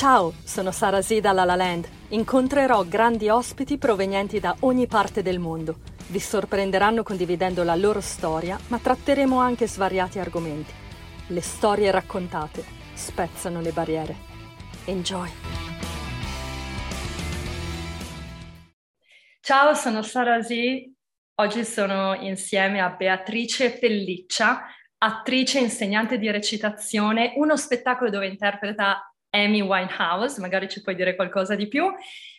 Ciao, sono Sara Z La La Land. Incontrerò grandi ospiti provenienti da ogni parte del mondo. Vi sorprenderanno condividendo la loro storia, ma tratteremo anche svariati argomenti. Le storie raccontate spezzano le barriere. Enjoy! Ciao, sono Sara Z. Oggi sono insieme a Beatrice Pelliccia, attrice e insegnante di recitazione, uno spettacolo dove interpreta Amy Winehouse, magari ci puoi dire qualcosa di più,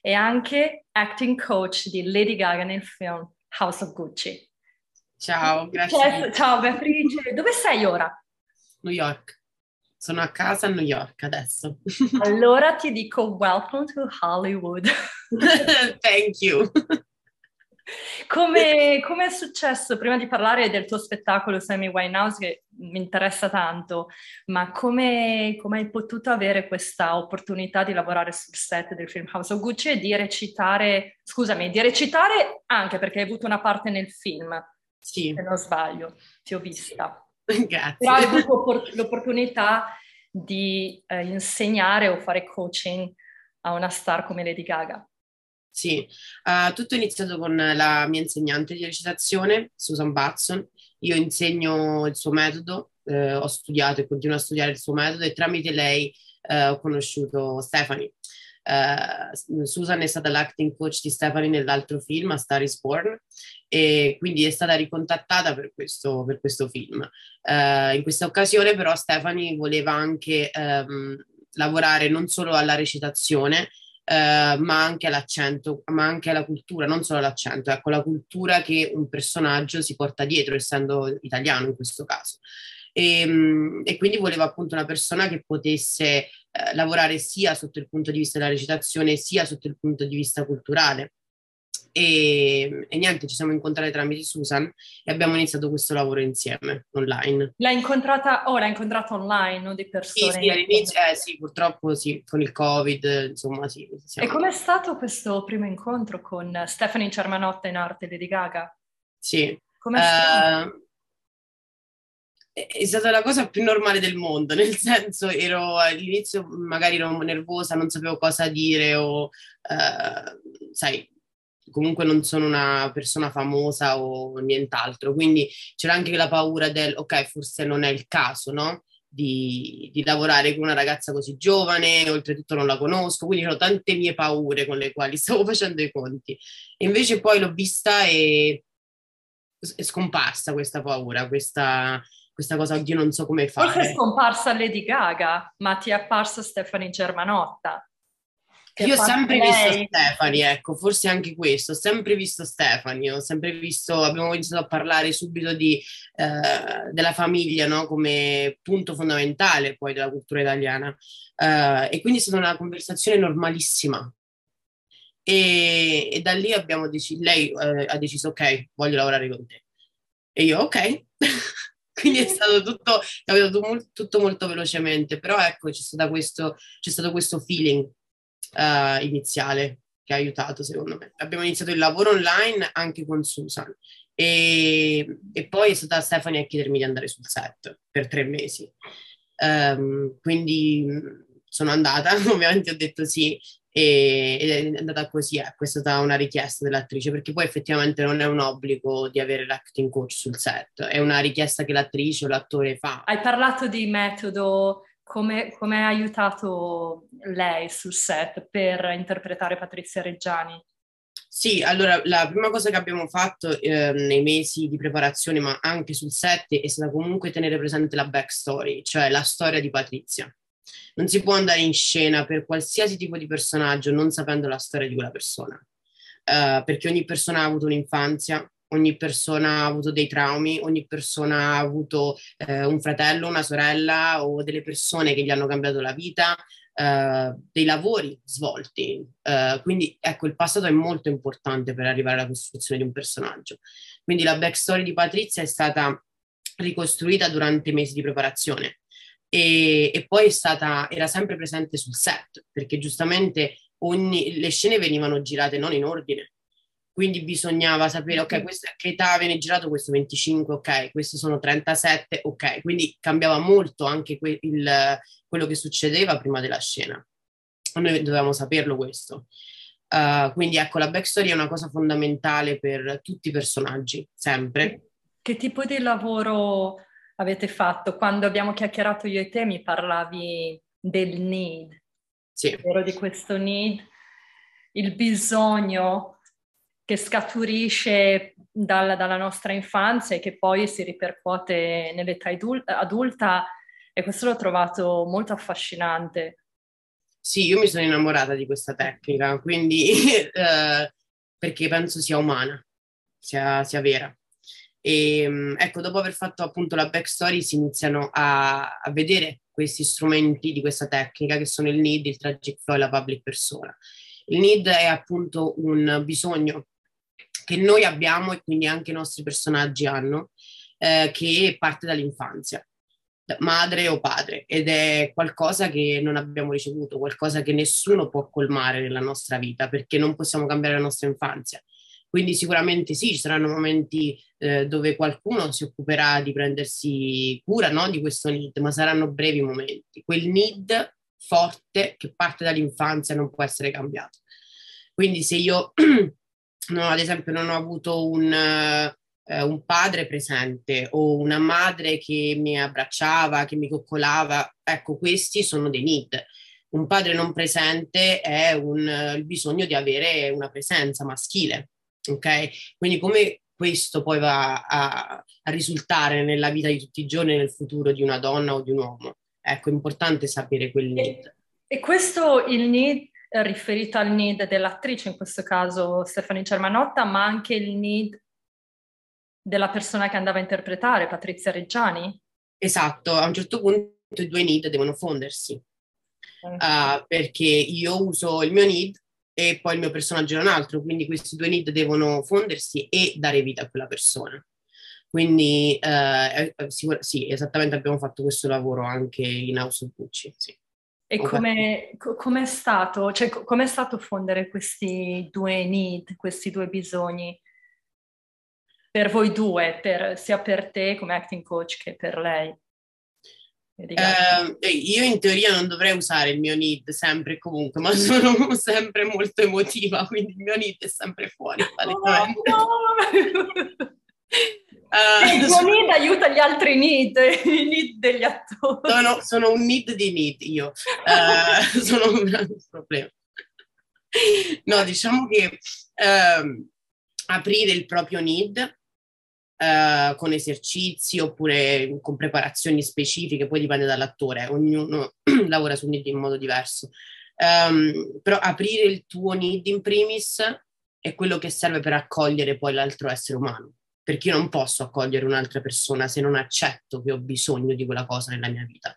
e anche acting coach di Lady Gaga nel film House of Gucci. Ciao, grazie. Ciao, ciao Beatrice, dove sei ora? New York. Sono a casa a New York adesso. allora ti dico welcome to Hollywood. Thank you. Come, come, è successo, prima di parlare del tuo spettacolo Sammy Winehouse, che mi interessa tanto, ma come, come, hai potuto avere questa opportunità di lavorare sul set del film House of Gucci e di recitare, scusami, di recitare anche perché hai avuto una parte nel film, sì. se non sbaglio, ti ho vista. Grazie. Però hai avuto l'opportunità di eh, insegnare o fare coaching a una star come Lady Gaga. Sì, uh, tutto è iniziato con la mia insegnante di recitazione, Susan Batson. Io insegno il suo metodo, eh, ho studiato e continuo a studiare il suo metodo e tramite lei eh, ho conosciuto Stephanie. Uh, Susan è stata l'acting coach di Stephanie nell'altro film, A Star is Born, e quindi è stata ricontattata per questo, per questo film. Uh, in questa occasione però Stephanie voleva anche um, lavorare non solo alla recitazione, eh, ma anche all'accento, ma anche alla cultura, non solo all'accento, ecco, la cultura che un personaggio si porta dietro, essendo italiano in questo caso. E, ehm, e quindi voleva appunto una persona che potesse eh, lavorare sia sotto il punto di vista della recitazione, sia sotto il punto di vista culturale. E, e, niente, ci siamo incontrati tramite Susan e abbiamo iniziato questo lavoro insieme online. L'hai incontrata, oh, l'hai incontrata online, non di persone? Sì, sì, all'inizio, eh, sì, purtroppo sì, con il Covid, insomma sì. Siamo... E com'è stato questo primo incontro con Stephanie Cermanotta in arte Lady Gaga? Sì. Com'è stato? Uh, è stata la cosa più normale del mondo, nel senso ero all'inizio magari ero nervosa, non sapevo cosa dire o uh, sai, comunque non sono una persona famosa o nient'altro, quindi c'era anche la paura del ok, forse non è il caso, no? Di, di, lavorare con una ragazza così giovane, oltretutto non la conosco, quindi ho tante mie paure con le quali stavo facendo i conti. E invece poi l'ho vista e è scomparsa questa paura, questa, questa cosa, oddio non so come fare. Forse è scomparsa Lady Gaga, ma ti è apparsa Stefani Germanotta. Io ho sempre lei. visto Stefani, ecco, forse anche questo, ho sempre visto Stefani, ho sempre visto, abbiamo iniziato a parlare subito di, eh, della famiglia, no? Come punto fondamentale poi della cultura italiana. Eh, e quindi è stata una conversazione normalissima. E, e da lì abbiamo deciso, lei eh, ha deciso, ok, voglio lavorare con te. E io, ok. quindi è stato tutto, capito, tutto molto velocemente, però ecco, c'è, questo, c'è stato questo feeling uh, iniziale che ha aiutato secondo me. Abbiamo iniziato il lavoro online anche con Susan e, e poi è stata Stephanie a chiedermi di andare sul set per tre mesi. Um, quindi sono andata, ovviamente ho detto sì e, ed è andata così, ecco, è stata una richiesta dell'attrice perché poi effettivamente non è un obbligo di avere l'acting coach sul set, è una richiesta che l'attrice o l'attore fa. Hai parlato di metodo come, come ha aiutato lei sul set per interpretare Patrizia Reggiani? Sì, allora la prima cosa che abbiamo fatto eh, nei mesi di preparazione, ma anche sul set, è stata comunque tenere presente la backstory, cioè la storia di Patrizia. Non si può andare in scena per qualsiasi tipo di personaggio non sapendo la storia di quella persona, uh, perché ogni persona ha avuto un'infanzia, ogni persona ha avuto dei traumi, ogni persona ha avuto eh, un fratello, una sorella o delle persone che gli hanno cambiato la vita, eh, dei lavori svolti. Eh, quindi ecco, il passato è molto importante per arrivare alla costruzione di un personaggio. Quindi la backstory di Patrizia è stata ricostruita durante i mesi di preparazione. E, e poi stata, era sempre presente sul set, perché giustamente ogni, le scene venivano girate non in ordine, quindi bisognava sapere, ok, questo, a che età viene girato questo 25, ok, questo sono 37, ok, quindi cambiava molto anche que- il, quello che succedeva prima della scena. noi dovevamo saperlo questo. Uh, quindi ecco, la backstory è una cosa fondamentale per tutti i personaggi, sempre. Che tipo di lavoro avete fatto? Quando abbiamo chiacchierato io e te mi parlavi del need, sì. di questo need, il bisogno che scaturisce dalla, dalla nostra infanzia e che poi si ripercuote nell'età adulta e questo l'ho trovato molto affascinante. Sì, io mi sono innamorata di questa tecnica, quindi eh, perché penso sia umana, sia, sia vera. E mm, ecco, dopo aver fatto appunto la backstory si iniziano a, a, vedere questi strumenti di questa tecnica che sono il need, il tragic flow e la public persona. Il need è appunto un bisogno che noi abbiamo e quindi anche i nostri personaggi hanno, eh, che parte dall'infanzia madre o padre ed è qualcosa che non abbiamo ricevuto, qualcosa che nessuno può colmare nella nostra vita perché non possiamo cambiare la nostra infanzia. Quindi sicuramente sì, ci saranno momenti eh, dove qualcuno si occuperà di prendersi cura no, di questo need, ma saranno brevi momenti. Quel need forte che parte dall'infanzia non può essere cambiato. Quindi se io, no, ad esempio, non ho avuto un eh, un padre presente o una madre che mi abbracciava, che mi coccolava, ecco, questi sono dei need. Un padre non presente è un, il bisogno di avere una presenza maschile, ok? Quindi come questo poi va a, a risultare nella vita di tutti i giorni, nel futuro di una donna o di un uomo? Ecco, è importante sapere quel need. E, e questo il need riferito al need dell'attrice, in questo caso Stefani Germanotta, ma anche il need della persona che andava a interpretare, Patrizia Reggiani? Esatto, a un certo punto i due need devono fondersi, uh, perché io uso il mio need e poi il mio personaggio è un altro, quindi questi due need devono fondersi e dare vita a quella persona. Quindi uh, sicur- sì, esattamente abbiamo fatto questo lavoro anche in House of Gucci, sì. E come è stato, cioè, com'è stato fondere questi due need, questi due bisogni? per voi due, per, sia per te come acting coach che per lei? Eh, io in teoria non dovrei usare il mio need sempre e comunque, ma sono sempre molto emotiva, quindi il mio need è sempre fuori. Oh, no. Uh, il tuo need aiuta gli altri need, i need degli attori. Sono, sono un need di need io, uh, sono un grande problema. No, diciamo che uh, aprire il proprio need eh, con esercizi oppure con preparazioni specifiche, poi dipende dall'attore, ognuno lavora su need in modo diverso. Um, però aprire il tuo need in primis è quello che serve per accogliere poi l'altro essere umano, perché io non posso accogliere un'altra persona se non accetto che ho bisogno di quella cosa nella mia vita,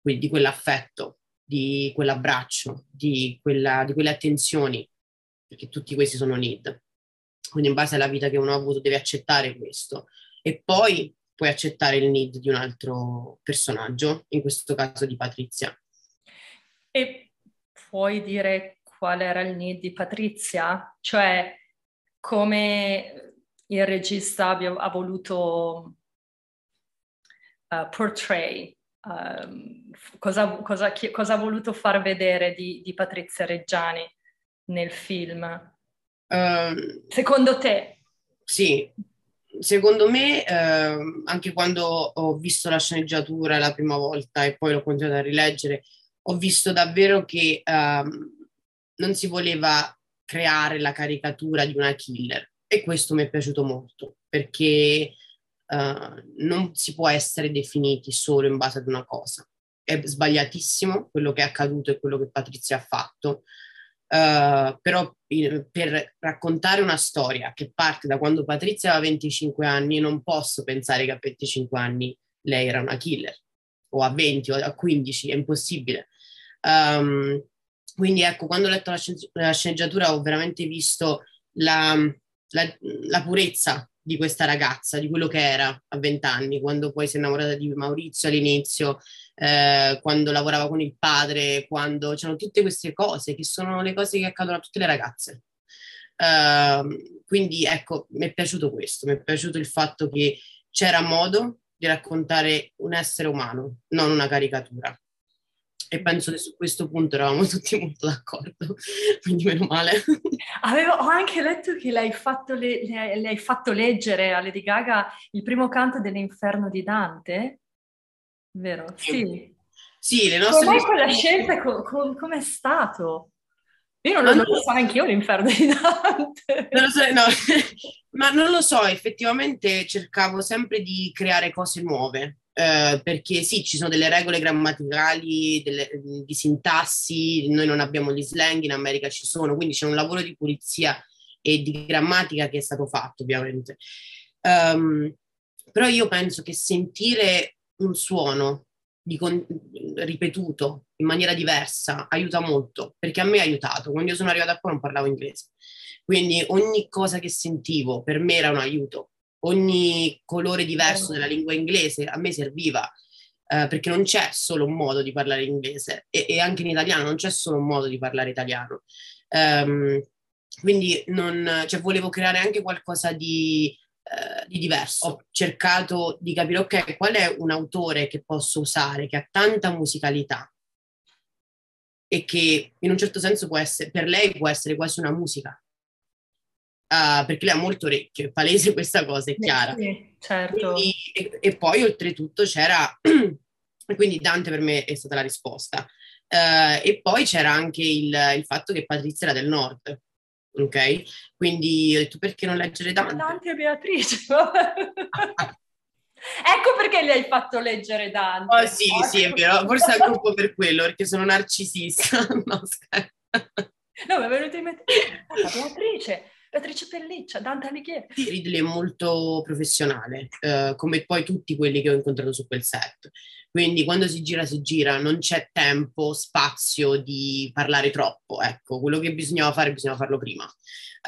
quindi di quell'affetto, di quell'abbraccio, di, quella, di quelle attenzioni, perché tutti questi sono need quindi in base alla vita che uno ha avuto deve accettare questo e poi puoi accettare il need di un altro personaggio, in questo caso di Patrizia. E puoi dire qual era il need di Patrizia? Cioè come il regista ha voluto uh, portray, um, cosa, cosa, cosa, ha voluto far vedere di, di Patrizia Reggiani nel film? Uh, secondo te? Sì, secondo me, uh, anche quando ho visto la sceneggiatura la prima volta e poi l'ho continuato a rileggere, ho visto davvero che uh, non si voleva creare la caricatura di una killer e questo mi è piaciuto molto perché uh, non si può essere definiti solo in base ad una cosa. È sbagliatissimo quello che è accaduto e quello che Patrizia ha fatto. Uh, però in, per raccontare una storia che parte da quando Patrizia aveva 25 anni, non posso pensare che a 25 anni lei era una killer, o a 20 o a 15, è impossibile. Um, quindi ecco, quando ho letto la, scen- la sceneggiatura ho veramente visto la, la, la, purezza di questa ragazza, di quello che era a 20 anni, quando poi si è innamorata di Maurizio all'inizio, eh, quando lavorava con il padre, quando c'erano tutte queste cose che sono le cose che accadono a tutte le ragazze. Uh, quindi ecco, mi è piaciuto questo, mi è piaciuto il fatto che c'era modo di raccontare un essere umano, non una caricatura. E penso che su questo punto eravamo tutti molto d'accordo, quindi meno male. Avevo, ho anche letto che l'hai fatto, le, le, le hai fatto leggere a Lady Gaga il primo canto dell'Inferno di Dante, vero? Sì. Sì, le nostre... Com'è quella scelta? Com- com- com'è stato? Io non, non, lo so neanche io l'inferno di Dante. Non lo so, no. Ma non lo so, effettivamente cercavo sempre di creare cose nuove. Eh, perché sì, ci sono delle regole grammaticali, delle, di sintassi, noi non abbiamo gli slang, in America ci sono, quindi c'è un lavoro di pulizia e di grammatica che è stato fatto, ovviamente. Um, però io penso che sentire un suono con- ripetuto in maniera diversa aiuta molto, perché a me ha aiutato. Quando io sono arrivata qua non parlavo inglese, quindi ogni cosa che sentivo per me era un aiuto, ogni colore diverso della lingua inglese a me serviva. Uh, perché non c'è solo un modo di parlare inglese e, e, anche in italiano non c'è solo un modo di parlare italiano. Um, quindi non, cioè, volevo creare anche qualcosa di eh, di diverso. Ho cercato di capire, ok, qual è un autore che posso usare, che ha tanta musicalità e che in un certo senso può essere, per lei può essere quasi una musica. Uh, perché lei ha molto orecchio, è palese questa cosa, è chiara. Sì, certo. Quindi, e, e, poi oltretutto c'era, quindi Dante per me è stata la risposta. Uh, e poi c'era anche il, il fatto che Patrizia era del nord, ok? Quindi ho detto perché non leggere Dante? Dante e Beatrice. ecco perché gli hai fatto leggere Dante. Oh sì, oh, sì, è vero, forse anche un po' per quello, perché sono narcisista. no, scherzo. No, mi è venuto in mente Beatrice. Beatrice Pelliccia, Dante Alighieri. Ridley è molto professionale, eh, come poi tutti quelli che ho incontrato su quel set. Quindi quando si gira, si gira, non c'è tempo, spazio di parlare troppo. Ecco, quello che bisognava fare, bisognava farlo prima.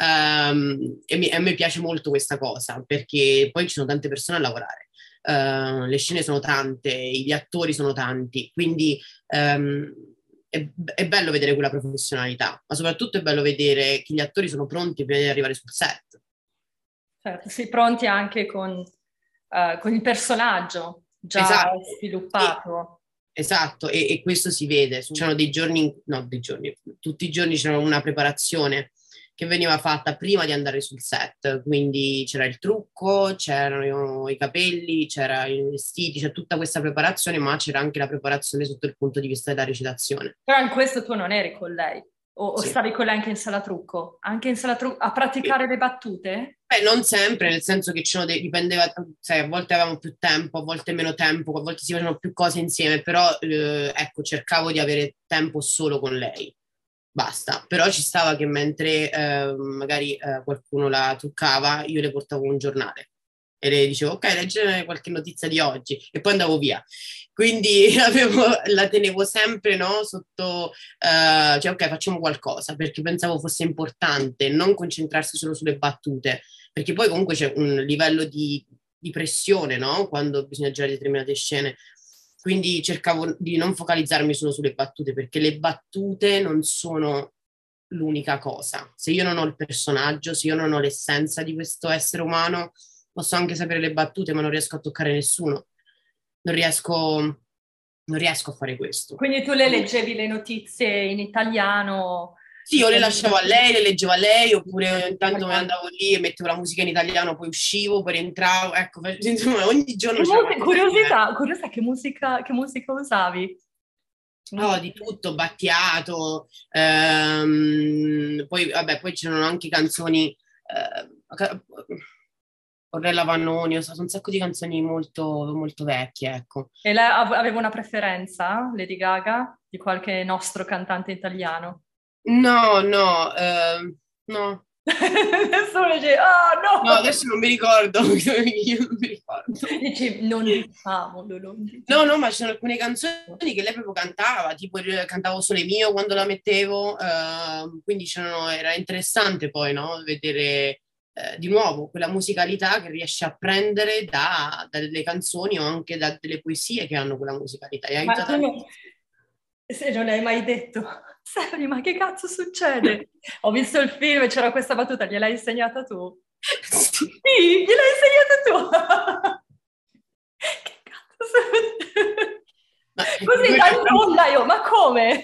Um, e, mi, a me piace molto questa cosa perché poi ci sono tante persone a lavorare. Uh, le scene sono tante, gli attori sono tanti, quindi um, è, è, bello vedere quella professionalità, ma soprattutto è bello vedere che gli attori sono pronti prima di arrivare sul set. Certo, sì, pronti anche con, uh, con il personaggio già esatto. sviluppato. E, esatto, e, e, questo si vede. C'erano dei giorni, no, dei giorni, tutti i giorni c'era una preparazione che veniva fatta prima di andare sul set, quindi c'era il trucco, c'erano i capelli, c'erano i vestiti, c'è tutta questa preparazione, ma c'era anche la preparazione sotto il punto di vista della recitazione. Però in questo tu non eri con lei? O, sì. o, stavi con lei anche in sala trucco? Anche in sala trucco a praticare sì. le battute? Beh, non sempre, nel senso che dei, dipendeva, sai, a volte avevamo più tempo, a volte meno tempo, a volte si facevano più cose insieme, però eh, ecco, cercavo di avere tempo solo con lei. Basta, però ci stava che mentre eh, magari eh, qualcuno la truccava, io le portavo un giornale e le dicevo ok, leggere qualche notizia di oggi e poi andavo via. Quindi avevo, la tenevo sempre no, sotto, uh, cioè ok, facciamo qualcosa perché pensavo fosse importante non concentrarsi solo sulle battute, perché poi comunque c'è un livello di, di pressione no? quando bisogna girare determinate scene. Quindi cercavo di non focalizzarmi solo sulle battute perché le battute non sono l'unica cosa. Se io non ho il personaggio, se io non ho l'essenza di questo essere umano, posso anche sapere le battute, ma non riesco a toccare nessuno. Non riesco, non riesco a fare questo. Quindi tu le leggevi le notizie in italiano? Sì, io le lasciavo a lei, le leggevo a lei, oppure intanto me andavo lì e mettevo la musica in italiano, poi uscivo, poi rientravo, ecco, insomma, ogni giorno... Curiosità, curiosità, che musica, che musica usavi? No, di tutto, Battiato, ehm, poi, vabbè, poi c'erano anche canzoni... Eh, Ornella Vannoni, sono un sacco di canzoni molto, molto vecchie, ecco. E lei aveva una preferenza, Lady Gaga, di qualche nostro cantante italiano? No, no, eh, no. Nessuno dice, oh no! No, adesso non mi ricordo, io non mi ricordo. Dici, non diciamo, non diciamo. No, no, ma ci sono alcune canzoni che lei proprio cantava, tipo cantavo Sole Mio quando la mettevo, eh, quindi era interessante poi, no, vedere eh, di nuovo quella musicalità che riesce a prendere da, dalle canzoni o anche da delle poesie che hanno quella musicalità. E ma tu non, se non hai mai detto, Stephanie, ma che cazzo succede? Ho visto il film e c'era questa battuta, gliel'hai insegnata tu? Sì, gliel'hai insegnata tu! che cazzo succede? Ma Così dal nulla io, ma come?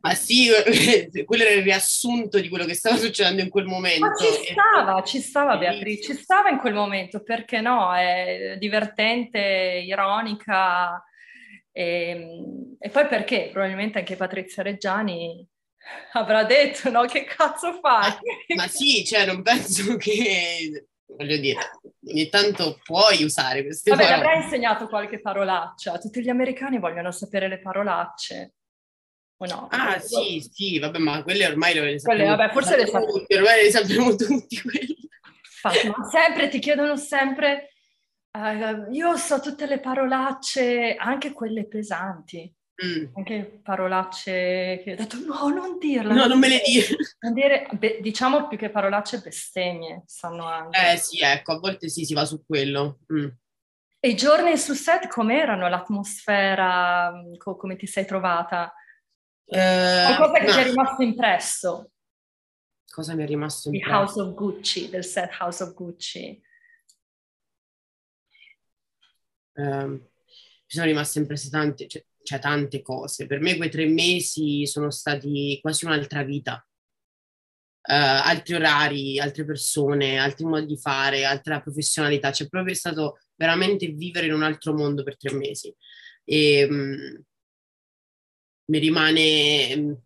Ma sì, quello era il riassunto di quello che stava succedendo in quel momento. Ma ci stava, ci stava Beatrice, ci stava in quel momento, perché no? È divertente, ironica. E, ehm, e poi perché? Probabilmente anche Patrizia Reggiani avrà detto, no? Che cazzo fai? Ma, ma sì, cioè non penso che voglio dire, ogni tanto puoi usare queste Vabbè, parole. avrei insegnato qualche parolaccia. Tutti gli americani vogliono sapere le parolacce. O no? Ah, sì, sì, vabbè, ma quelle ormai le sappiamo. Quelle, vabbè, forse le sappiamo tutti. Ormai le sappiamo tutti quelle. Infatti, ma sempre, ti chiedono sempre... Uh, io so tutte le parolacce, anche quelle pesanti. Mm. Anche parolacce che ho detto no, non dirla. No, non, me le dire. Diciamo più che parolacce, bestemmie sanno anche. Eh sì, ecco, a volte sì, si va su quello. Mm. E i giorni su set com'erano? L'atmosfera? Co- come ti sei trovata? Eh, Qualcosa che no. ti è rimasto impresso? Cosa mi è rimasto impresso? Di House of Gucci, del set House of Gucci. Eh, mi sono rimaste impresse tante, cioè, cioè tante cose. Per me quei tre mesi sono stati quasi un'altra vita. Uh, altri orari, altre persone, altri modi di fare, altra professionalità. C'è proprio stato veramente vivere in un altro mondo per tre mesi. E um, mi rimane, um,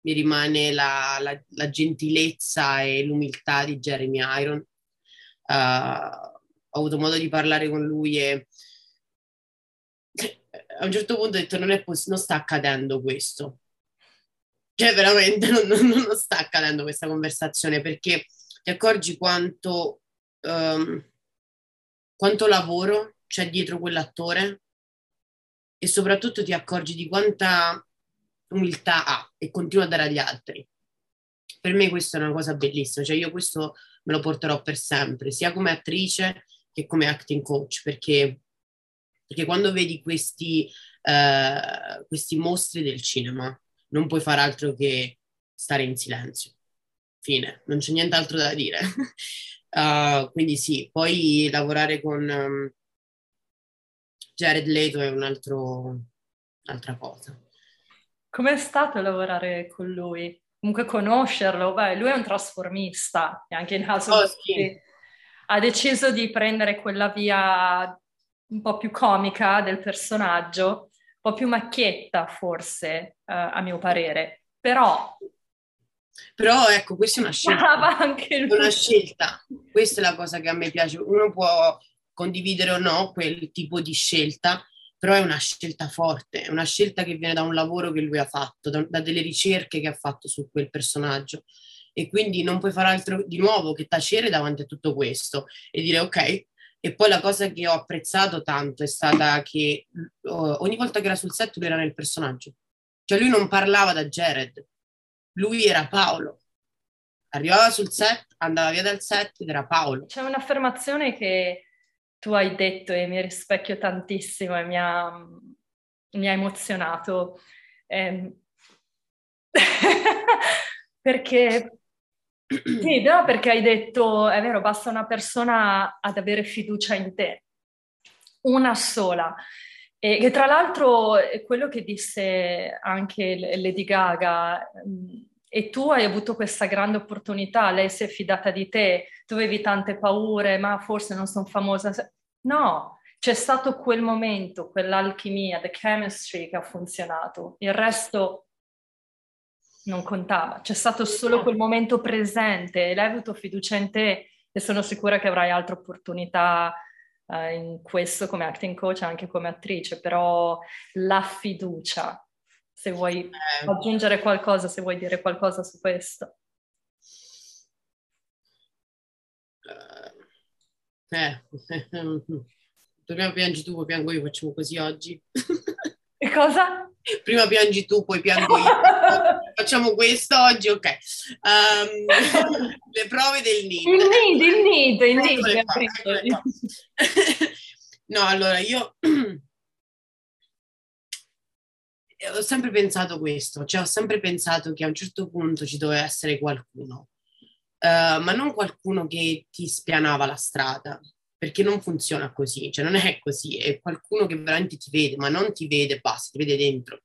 mi rimane la, la, la, gentilezza e l'umiltà di Jeremy Iron. Uh, ho avuto modo di parlare con lui e a un certo punto ho detto non, è poss- non sta accadendo questo. Cioè veramente non, non, non, sta accadendo questa conversazione perché ti accorgi quanto, um, quanto lavoro c'è dietro quell'attore e soprattutto ti accorgi di quanta umiltà ha e continua a dare agli altri. Per me questa è una cosa bellissima, cioè io questo me lo porterò per sempre, sia come attrice che come acting coach, perché perché quando vedi questi, eh, questi mostri del cinema non puoi fare altro che stare in silenzio. Fine, non c'è nient'altro da dire. uh, quindi sì, poi lavorare con um, Jared Leto è un altro, un'altra cosa. Com'è stato lavorare con lui? Comunque conoscerlo, beh, lui è un trasformista, e anche in House of oh, sì. Ha deciso di prendere quella via un po' più comica del personaggio, un po' più macchietta forse, uh, a mio parere, però... Però ecco, questa è una scelta. Anche lui. una scelta. Questa è la cosa che a me piace. Uno può condividere o no quel tipo di scelta, però è una scelta forte, è una scelta che viene da un lavoro che lui ha fatto, da, da delle ricerche che ha fatto su quel personaggio. E quindi non puoi fare altro di nuovo che tacere davanti a tutto questo e dire ok, e poi la cosa che ho apprezzato tanto è stata che uh, ogni volta che era sul set lui era nel personaggio. Cioè lui non parlava da Jared, lui era Paolo. Arrivava sul set, andava via dal set ed era Paolo. C'è un'affermazione che tu hai detto e mi rispecchio tantissimo e mi ha, mi ha emozionato. Eh, perché sì, no, perché hai detto, è vero, basta una persona ad avere fiducia in te, una sola. E che tra l'altro è quello che disse anche Lady Gaga, e tu hai avuto questa grande opportunità, lei si è fidata di te, tu avevi tante paure, ma forse non sono famosa. No, c'è stato quel momento, quell'alchimia, the chemistry che ha funzionato, il resto non contava, c'è stato solo quel momento presente e lei ha avuto fiducia in te e sono sicura che avrai altre opportunità uh, in questo come acting coach anche come attrice, però la fiducia, se vuoi eh. aggiungere qualcosa, se vuoi dire qualcosa su questo. Eh, prima piangi tu, poi piango io, facciamo così oggi. E cosa? Prima piangi tu, poi piango io. Facciamo questo oggi, ok. Um, le prove del nido. Il nido, il nido, il nido. no, allora io ho sempre pensato questo, cioè ho sempre pensato che a un certo punto ci doveva essere qualcuno, uh, ma non qualcuno che ti spianava la strada, perché non funziona così, cioè non è così, è qualcuno che veramente ti vede, ma non ti vede basta, ti vede dentro,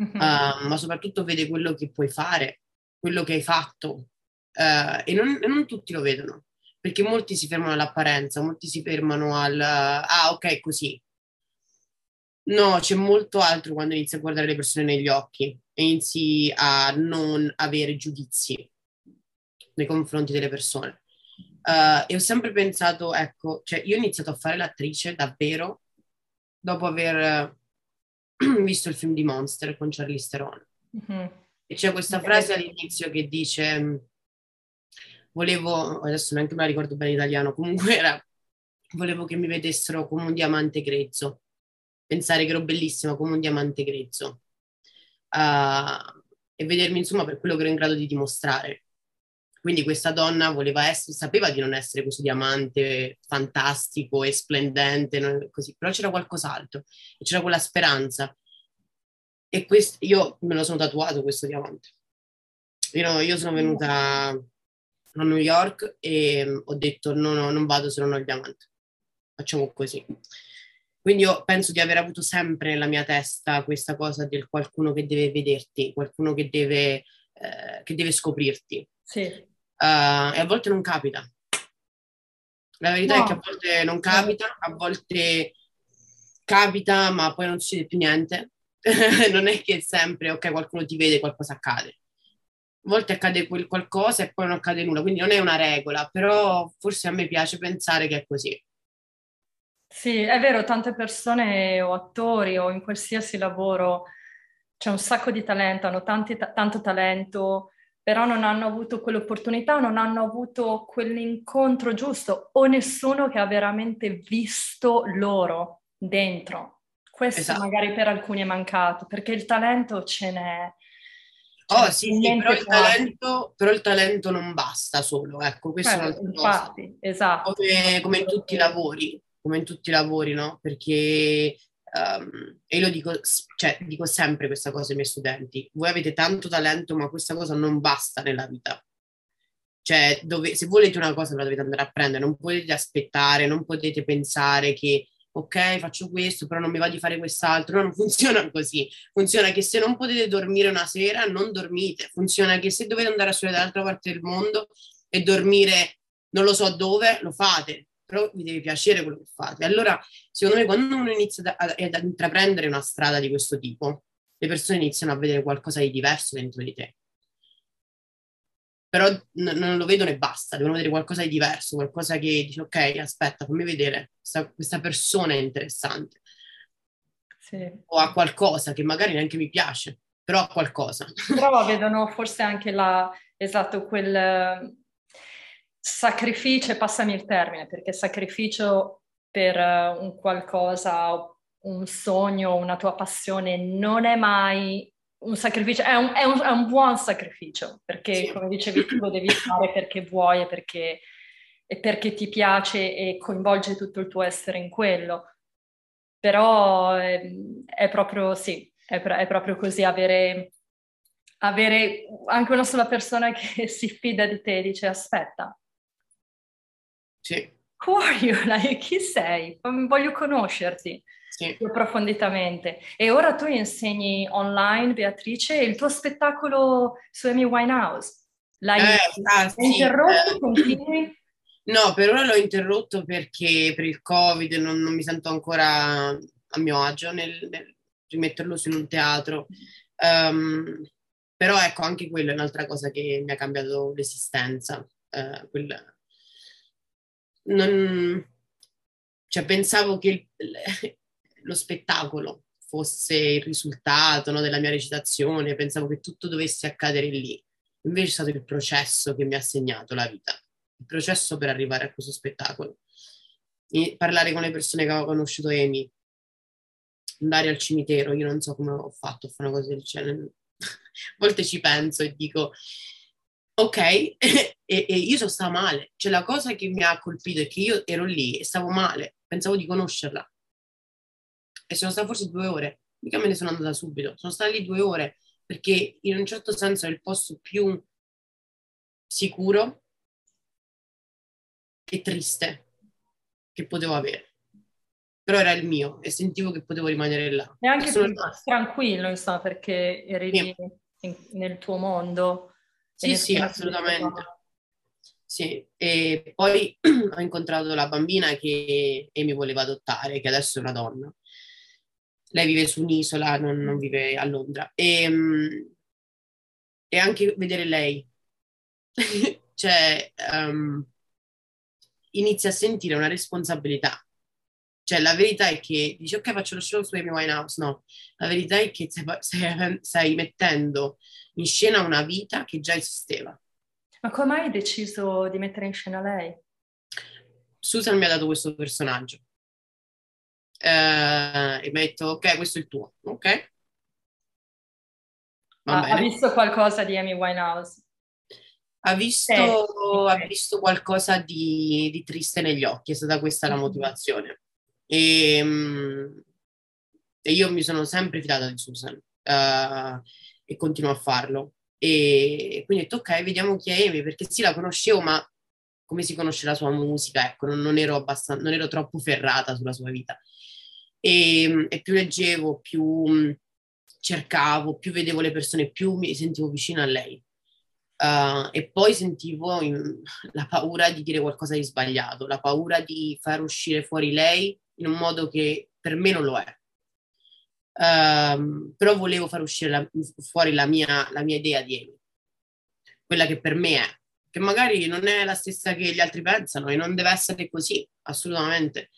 mm-hmm. uh, ma soprattutto vede quello che puoi fare, quello che hai fatto uh, e, non, e, non, tutti lo vedono, perché molti si fermano all'apparenza, molti si fermano al ah ok così. No, c'è molto altro quando inizi a guardare le persone negli occhi e inizi a non avere giudizi nei confronti delle persone. Uh, e ho sempre pensato, ecco, cioè io ho iniziato a fare l'attrice davvero dopo aver uh, visto il film di Monster con Charlize Theron. Mm-hmm. E c'è questa frase all'inizio che dice, volevo, adesso neanche me la ricordo bene in italiano, comunque era, volevo che mi vedessero come un diamante grezzo, pensare che ero bellissima come un diamante grezzo. Uh, e vedermi insomma per quello che ero in grado di dimostrare. Quindi questa donna voleva essere, sapeva di non essere questo diamante fantastico e splendente, così, però c'era qualcos'altro, e c'era quella speranza. E quest, io me lo sono tatuato questo diamante. Io, io sono venuta a New York e ho detto no, no, non vado se non ho il diamante. Facciamo così. Quindi io penso di aver avuto sempre nella mia testa questa cosa del qualcuno che deve vederti, qualcuno che deve, eh, che deve scoprirti. Sì uh, e a volte non capita. La verità no. è che a volte non capita, a volte capita, ma poi non succede più niente. non è che sempre, ok, qualcuno ti vede, qualcosa accade. A volte accade quel qualcosa e poi non accade nulla, quindi non è una regola, però forse a me piace pensare che è così. Sì, è vero, tante persone o attori o in qualsiasi lavoro c'è un sacco di talento, hanno tanti, t- tanto talento, però non hanno avuto quell'opportunità, non hanno avuto quell'incontro giusto o nessuno che ha veramente visto loro dentro. Questo esatto. magari per alcuni è mancato, perché il talento ce n'è. Oh sì, sì però, il talento, però, il talento, non basta solo, ecco, questo certo, è infatti, esatto. Come, come in tutti i lavori, come in tutti i lavori, no? Perché Um, e lo dico, cioè, dico sempre questa cosa ai miei studenti, voi avete tanto talento ma questa cosa non basta nella vita. Cioè, dove, se volete una cosa la dovete andare a prendere, non potete aspettare, non potete pensare che ok, faccio questo, però non mi va di fare quest'altro. No, non funziona così. Funziona che se non potete dormire una sera, non dormite. Funziona che se dovete andare a studiare dall'altra parte del mondo e dormire non lo so dove, lo fate però vi deve piacere quello che fate. Allora, secondo me, quando uno inizia ad, ad intraprendere una strada di questo tipo, le persone iniziano a vedere qualcosa di diverso dentro di te. Però n- non lo vedono e basta, devono vedere qualcosa di diverso, qualcosa che dice, ok, aspetta, fammi vedere, questa, questa persona è interessante. Sì. O ha qualcosa che magari neanche mi piace, però ha qualcosa. Però vedono forse anche la, esatto, quel sacrificio, passami il termine, perché sacrificio per uh, un qualcosa, un sogno, una tua passione non è mai un sacrificio, è un, è un, è un buon sacrificio, perché sì. come dicevi tu lo devi fare perché vuoi e perché, e perché ti piace e coinvolge tutto il tuo essere in quello. Però è, è proprio, sì, è, è proprio così avere avere anche una sola persona che si fida di te e dice aspetta, sì. Who are you? Like, chi sei? Voglio conoscerti sì. più approfonditamente. E ora tu insegni online, Beatrice, il tuo spettacolo su Amy Winehouse. L'hai eh, ah, sì, interrotto? Eh. Continui? No, per ora l'ho interrotto perché per il Covid non, non mi sento ancora a mio agio nel, nel rimetterlo su un teatro. Um, però ecco, anche quello è un'altra cosa che mi ha cambiato l'esistenza. Uh, quel, non, cioè pensavo che il, lo spettacolo fosse il risultato no, della mia recitazione, pensavo che tutto dovesse accadere lì. Invece è stato il processo che mi ha segnato la vita, il processo per arrivare a questo spettacolo. E parlare con le persone che avevo conosciuto Amy, andare al cimitero, io non so come ho fatto a fare una cosa del genere. a volte ci penso e dico, ok, e, e, io sono stata male. Cioè la cosa che mi ha colpito è che io ero lì e stavo male, pensavo di conoscerla. E sono stata forse due ore, mica me ne sono andata subito, sono stata lì due ore perché in un certo senso è il posto più sicuro e triste che potevo avere. Però era il mio e sentivo che potevo rimanere là. E anche più tranquillo, insomma, perché eri in, nel tuo mondo. Sì, sì, assolutamente. Sì, e poi ho incontrato la bambina che mi voleva adottare, che adesso è una donna. Lei vive su un'isola, non, non vive a Londra. E, ehm, e anche vedere lei, cioè, um, inizia a sentire una responsabilità. Cioè, la verità è che dici, ok, faccio lo show su Amy Winehouse. No, la verità è che stai, stai mettendo in scena una vita che già esisteva. Ma come hai deciso di mettere in scena lei? Susan mi ha dato questo personaggio. Uh, e mi ha detto, ok, questo è il tuo, ok? Ha, ha, visto qualcosa di Amy Winehouse? Ha visto, eh, ha visto qualcosa di, di, triste negli occhi, è stata questa la mm-hmm. motivazione. E, ehm, e io mi sono sempre fidata di Susan uh, e continuo a farlo. E quindi ho detto, ok, vediamo chi è Amy, perché sì, la conoscevo, ma come si conosce la sua musica, ecco, non, non, ero, abbastanza, non ero troppo ferrata sulla sua vita. E, e più leggevo, più cercavo, più vedevo le persone, più mi sentivo vicina a lei. Uh, e poi sentivo in, la paura di dire qualcosa di sbagliato, la paura di far uscire fuori lei in un modo che per me non lo è. Uh, però volevo far uscire la, fuori la mia, la mia idea di Amy, quella che per me è, che magari non è la stessa che gli altri pensano e non deve essere così, assolutamente.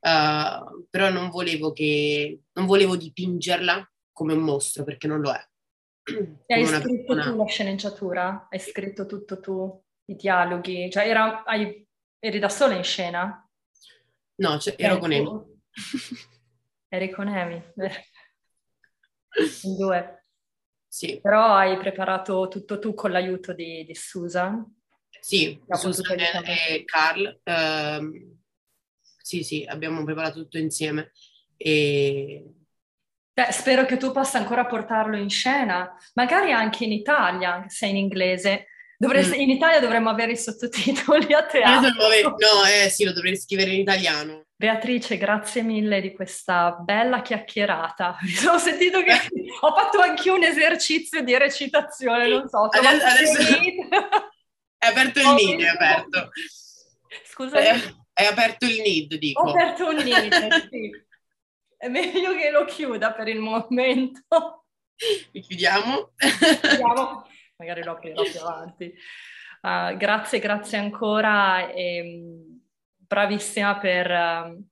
Uh, però non volevo che non volevo dipingerla come un mostro, perché non lo è. Hai scritto persona... tu la sceneggiatura? Hai scritto tutto tu, i dialoghi? Cioè era, hai, eri da sola in scena? No, cioè, ero con Amy. Eri con Amy, in due. Sì. Però hai preparato tutto tu con l'aiuto di, di Susan? Sì, Susan e Carl. Um, sì, sì, abbiamo preparato tutto insieme. E Beh, spero che tu possa ancora portarlo in scena, magari anche in Italia, anche se in inglese. Dovresti, mm. In Italia dovremmo avere i sottotitoli a teatro. No, eh sì, lo dovrei scrivere in italiano. Beatrice, grazie mille di questa bella chiacchierata. Mi sono sentito che ho fatto anche un esercizio di recitazione, non so. Adesso, adesso... è aperto il NID, è aperto. Scusa. È, è aperto il NID, dico. Ho aperto il NID, sì è meglio che lo chiuda per il momento. Vi chiudiamo. chiudiamo. Magari lo aprirò più avanti. Uh, grazie, grazie ancora e mm, bravissima per, uh,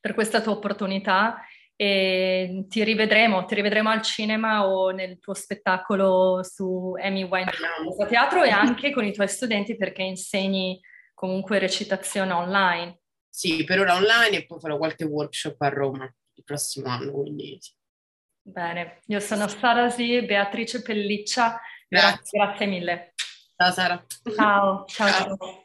per questa tua opportunità e ti rivedremo, ti rivedremo al cinema o nel tuo spettacolo su Amy Winehouse a teatro e anche con i tuoi studenti perché insegni comunque recitazione online. Sì, per ora online e poi farò qualche workshop a Roma il prossimo anno. Quindi... Bene, io sono Sarasi, Beatrice Pelliccia, grazie, grazie mille. Ciao Sara. ciao. ciao. ciao.